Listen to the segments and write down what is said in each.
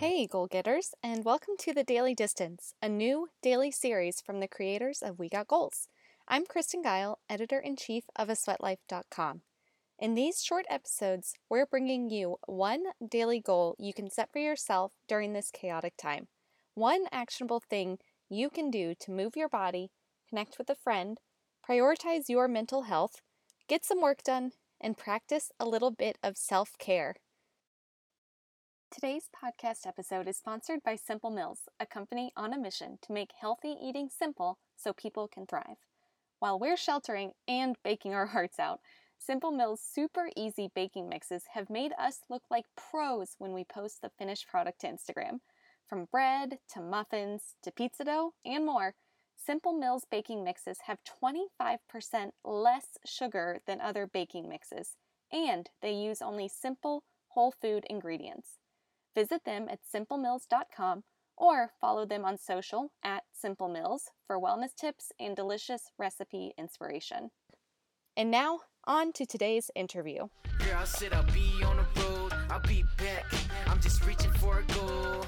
Hey, goal getters, and welcome to the Daily Distance, a new daily series from the creators of We Got Goals. I'm Kristen Geil, editor in chief of asweatlife.com. In these short episodes, we're bringing you one daily goal you can set for yourself during this chaotic time, one actionable thing you can do to move your body, connect with a friend, prioritize your mental health, get some work done, and practice a little bit of self care. Today's podcast episode is sponsored by Simple Mills, a company on a mission to make healthy eating simple so people can thrive. While we're sheltering and baking our hearts out, Simple Mills' super easy baking mixes have made us look like pros when we post the finished product to Instagram. From bread to muffins to pizza dough and more, Simple Mills baking mixes have 25% less sugar than other baking mixes, and they use only simple, whole food ingredients. Visit them at simplemills.com or follow them on social at Simple Mills for wellness tips and delicious recipe inspiration. And now, on to today's interview. Girl, I said I'll be on the road, I'll be back. I'm just reaching for a goal.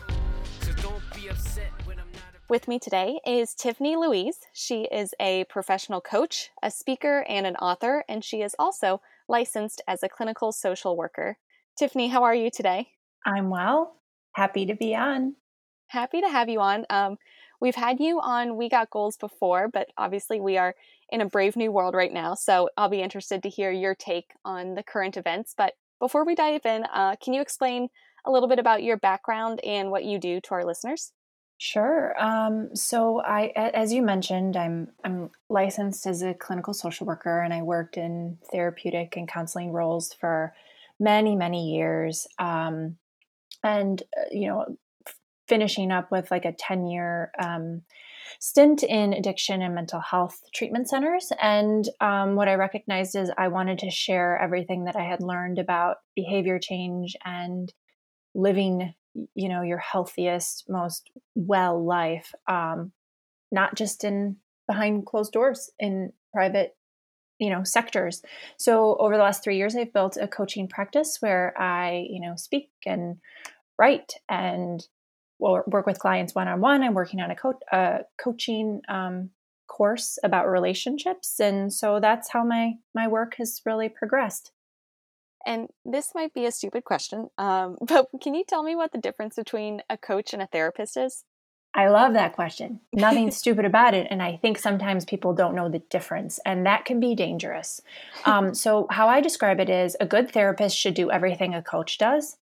So don't be upset when I'm not. With me today is Tiffany Louise. She is a professional coach, a speaker, and an author, and she is also licensed as a clinical social worker. Tiffany, how are you today? I'm well. Happy to be on. Happy to have you on. Um, we've had you on We Got Goals before, but obviously we are in a brave new world right now. So I'll be interested to hear your take on the current events. But before we dive in, uh, can you explain a little bit about your background and what you do to our listeners? Sure. Um, so I, as you mentioned, I'm I'm licensed as a clinical social worker, and I worked in therapeutic and counseling roles for many many years. Um, and uh, you know finishing up with like a 10 year um, stint in addiction and mental health treatment centers. And um, what i recognized is i wanted to share everything that i had learned about behavior change and living you know your healthiest most well life um, not just in behind closed doors in private you know sectors so over the last three years i've built a coaching practice where i you know speak and write and work with clients one on one. I'm working on a, co- a coaching um, course about relationships, and so that's how my my work has really progressed. And this might be a stupid question, um, but can you tell me what the difference between a coach and a therapist is? I love that question. Nothing stupid about it. And I think sometimes people don't know the difference, and that can be dangerous. Um, so, how I describe it is a good therapist should do everything a coach does,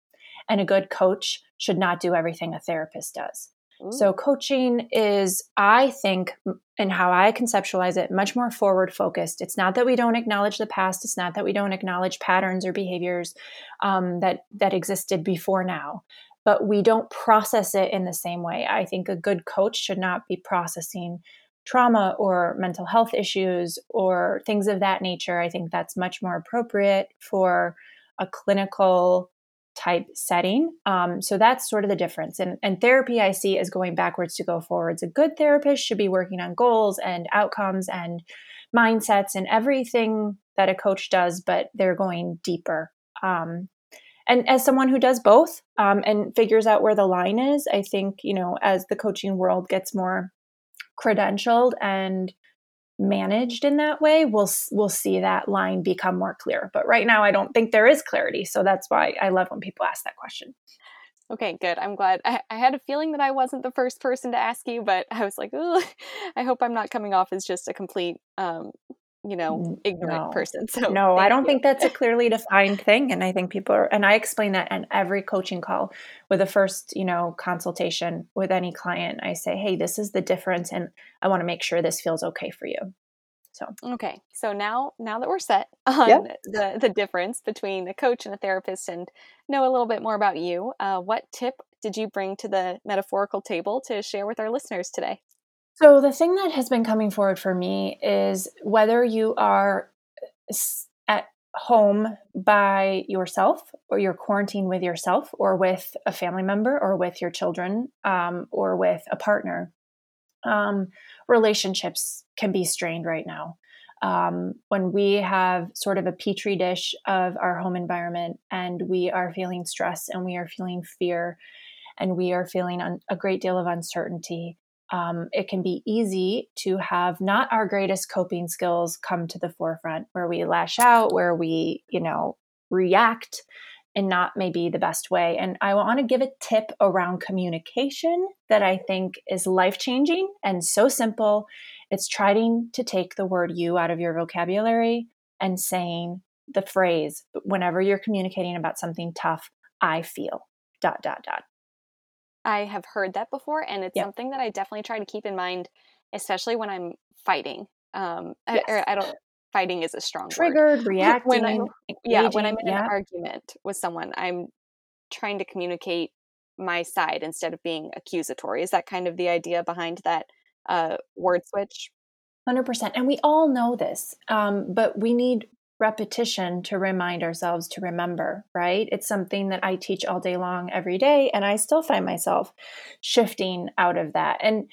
and a good coach should not do everything a therapist does. Ooh. So, coaching is, I think, and how I conceptualize it, much more forward focused. It's not that we don't acknowledge the past. It's not that we don't acknowledge patterns or behaviors um, that that existed before now, but we don't process it in the same way. I think a good coach should not be processing trauma or mental health issues or things of that nature. I think that's much more appropriate for a clinical type setting. Um, so that's sort of the difference. And, and therapy I see as going backwards to go forwards. A good therapist should be working on goals and outcomes and mindsets and everything that a coach does, but they're going deeper. Um, and as someone who does both um, and figures out where the line is, I think, you know, as the coaching world gets more credentialed and managed in that way, we'll we'll see that line become more clear. But right now, I don't think there is clarity. So that's why I love when people ask that question. Okay, good. I'm glad. I, I had a feeling that I wasn't the first person to ask you, but I was like, I hope I'm not coming off as just a complete um, you know ignorant no. person so no i don't you. think that's a clearly defined thing and i think people are and i explain that in every coaching call with the first you know consultation with any client i say hey this is the difference and i want to make sure this feels okay for you so okay so now now that we're set on yep. the the difference between a coach and a therapist and know a little bit more about you uh, what tip did you bring to the metaphorical table to share with our listeners today so, the thing that has been coming forward for me is whether you are at home by yourself or you're quarantined with yourself or with a family member or with your children um, or with a partner, um, relationships can be strained right now. Um, when we have sort of a petri dish of our home environment and we are feeling stress and we are feeling fear and we are feeling un- a great deal of uncertainty, um, it can be easy to have not our greatest coping skills come to the forefront where we lash out, where we, you know, react and not maybe the best way. And I want to give a tip around communication that I think is life changing and so simple. It's trying to take the word you out of your vocabulary and saying the phrase whenever you're communicating about something tough, I feel dot, dot, dot. I have heard that before, and it's something that I definitely try to keep in mind, especially when I'm fighting. Um, yes. I, I, don't. Fighting is a strong triggered, word. reacting. when I'm, yeah, when I'm in yeah. an argument with someone, I'm trying to communicate my side instead of being accusatory. Is that kind of the idea behind that uh, word switch? Hundred percent, and we all know this, um, but we need repetition to remind ourselves to remember, right? It's something that I teach all day long every day, and I still find myself shifting out of that. And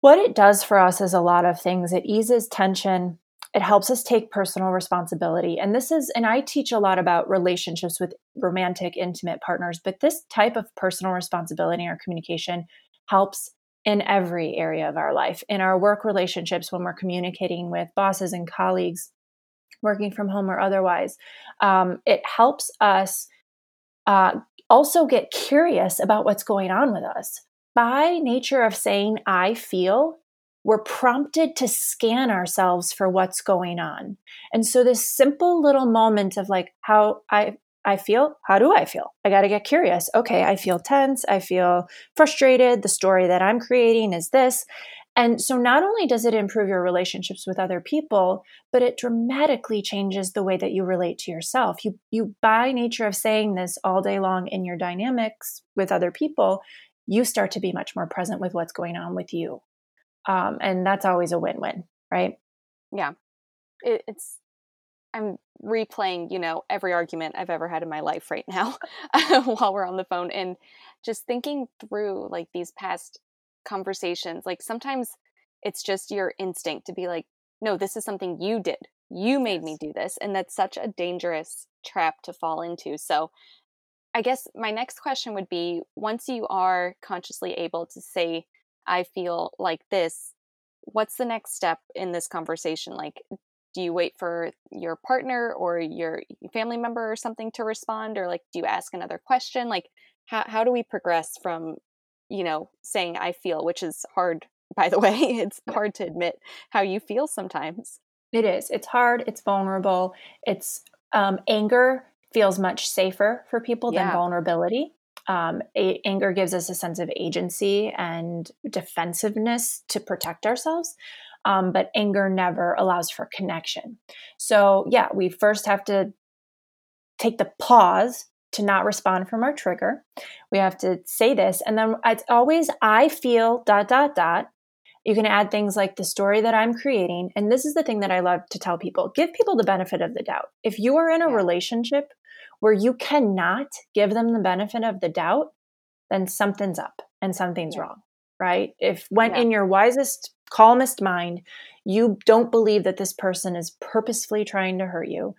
what it does for us is a lot of things. It eases tension, it helps us take personal responsibility. And this is, and I teach a lot about relationships with romantic, intimate partners, but this type of personal responsibility or communication helps in every area of our life. In our work relationships, when we're communicating with bosses and colleagues, working from home or otherwise. Um, it helps us uh, also get curious about what's going on with us. By nature of saying, I feel, we're prompted to scan ourselves for what's going on. And so, this simple little moment of like, how I, I feel, how do I feel? I got to get curious. Okay, I feel tense. I feel frustrated. The story that I'm creating is this. And so not only does it improve your relationships with other people, but it dramatically changes the way that you relate to yourself. You you by nature of saying this all day long in your dynamics with other people, you start to be much more present with what's going on with you. Um, and that's always a win-win, right? Yeah. It, it's I'm replaying, you know, every argument I've ever had in my life right now while we're on the phone and just thinking through like these past conversations like sometimes it's just your instinct to be like no this is something you did. You made yes. me do this and that's such a dangerous trap to fall into so i guess my next question would be once you are consciously able to say i feel like this what's the next step in this conversation? Like do you wait for your partner or your family member or something to respond or like do you ask another question? Like how, how do we progress from you know, saying I feel, which is hard, by the way. It's hard to admit how you feel sometimes. It is. It's hard. It's vulnerable. It's um, anger feels much safer for people yeah. than vulnerability. Um, a- anger gives us a sense of agency and defensiveness to protect ourselves. Um, but anger never allows for connection. So, yeah, we first have to take the pause to not respond from our trigger. We have to say this. And then it's always, I feel dot, dot, dot. You can add things like the story that I'm creating. And this is the thing that I love to tell people give people the benefit of the doubt. If you are in a relationship where you cannot give them the benefit of the doubt, then something's up and something's yeah. wrong, right? If when yeah. in your wisest, calmest mind, you don't believe that this person is purposefully trying to hurt you,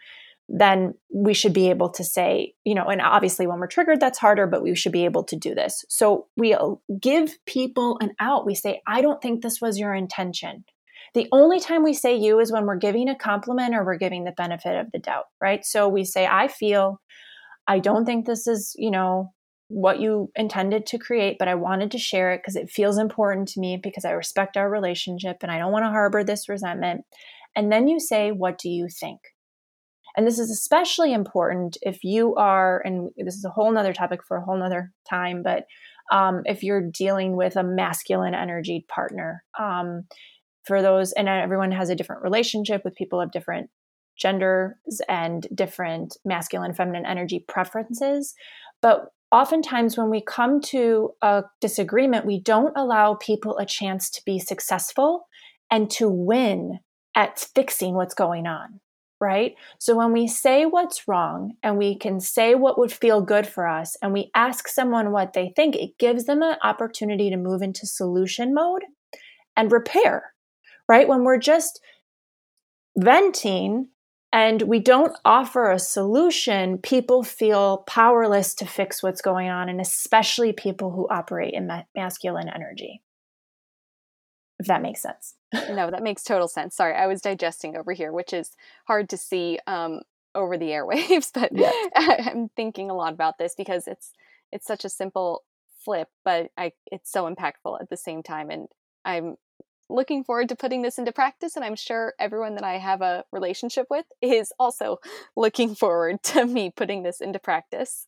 then we should be able to say, you know, and obviously when we're triggered, that's harder, but we should be able to do this. So we uh, give people an out. We say, I don't think this was your intention. The only time we say you is when we're giving a compliment or we're giving the benefit of the doubt, right? So we say, I feel, I don't think this is, you know, what you intended to create, but I wanted to share it because it feels important to me because I respect our relationship and I don't want to harbor this resentment. And then you say, What do you think? And this is especially important if you are, and this is a whole nother topic for a whole nother time, but um, if you're dealing with a masculine energy partner. Um, for those, and everyone has a different relationship with people of different genders and different masculine, feminine energy preferences. But oftentimes, when we come to a disagreement, we don't allow people a chance to be successful and to win at fixing what's going on right? So when we say what's wrong and we can say what would feel good for us and we ask someone what they think, it gives them an opportunity to move into solution mode and repair, right? When we're just venting, and we don't offer a solution, people feel powerless to fix what's going on, and especially people who operate in ma- masculine energy. If that makes sense. No, that makes total sense. Sorry, I was digesting over here, which is hard to see um, over the airwaves, but yeah. I'm thinking a lot about this because it's it's such a simple flip, but I it's so impactful at the same time, and I'm looking forward to putting this into practice. And I'm sure everyone that I have a relationship with is also looking forward to me putting this into practice.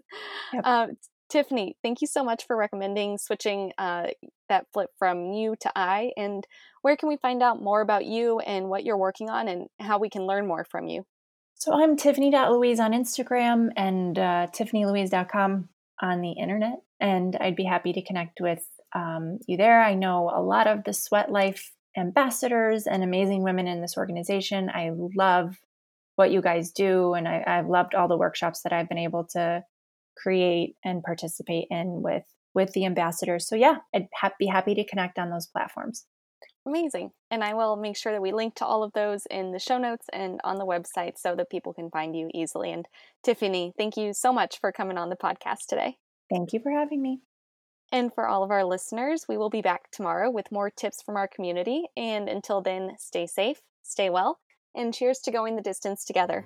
Yep. Uh, Tiffany, thank you so much for recommending switching uh, that flip from you to I. And where can we find out more about you and what you're working on and how we can learn more from you? So I'm Tiffany.Louise on Instagram and uh, TiffanyLouise.com on the internet. And I'd be happy to connect with um, you there. I know a lot of the Sweat Life ambassadors and amazing women in this organization. I love what you guys do, and I, have loved all the workshops that I've been able to create and participate in with with the ambassadors. So yeah, I'd ha- be happy to connect on those platforms. Amazing. And I will make sure that we link to all of those in the show notes and on the website so that people can find you easily. And Tiffany, thank you so much for coming on the podcast today. Thank you for having me. And for all of our listeners, we will be back tomorrow with more tips from our community. And until then, stay safe, stay well, and cheers to going the distance together.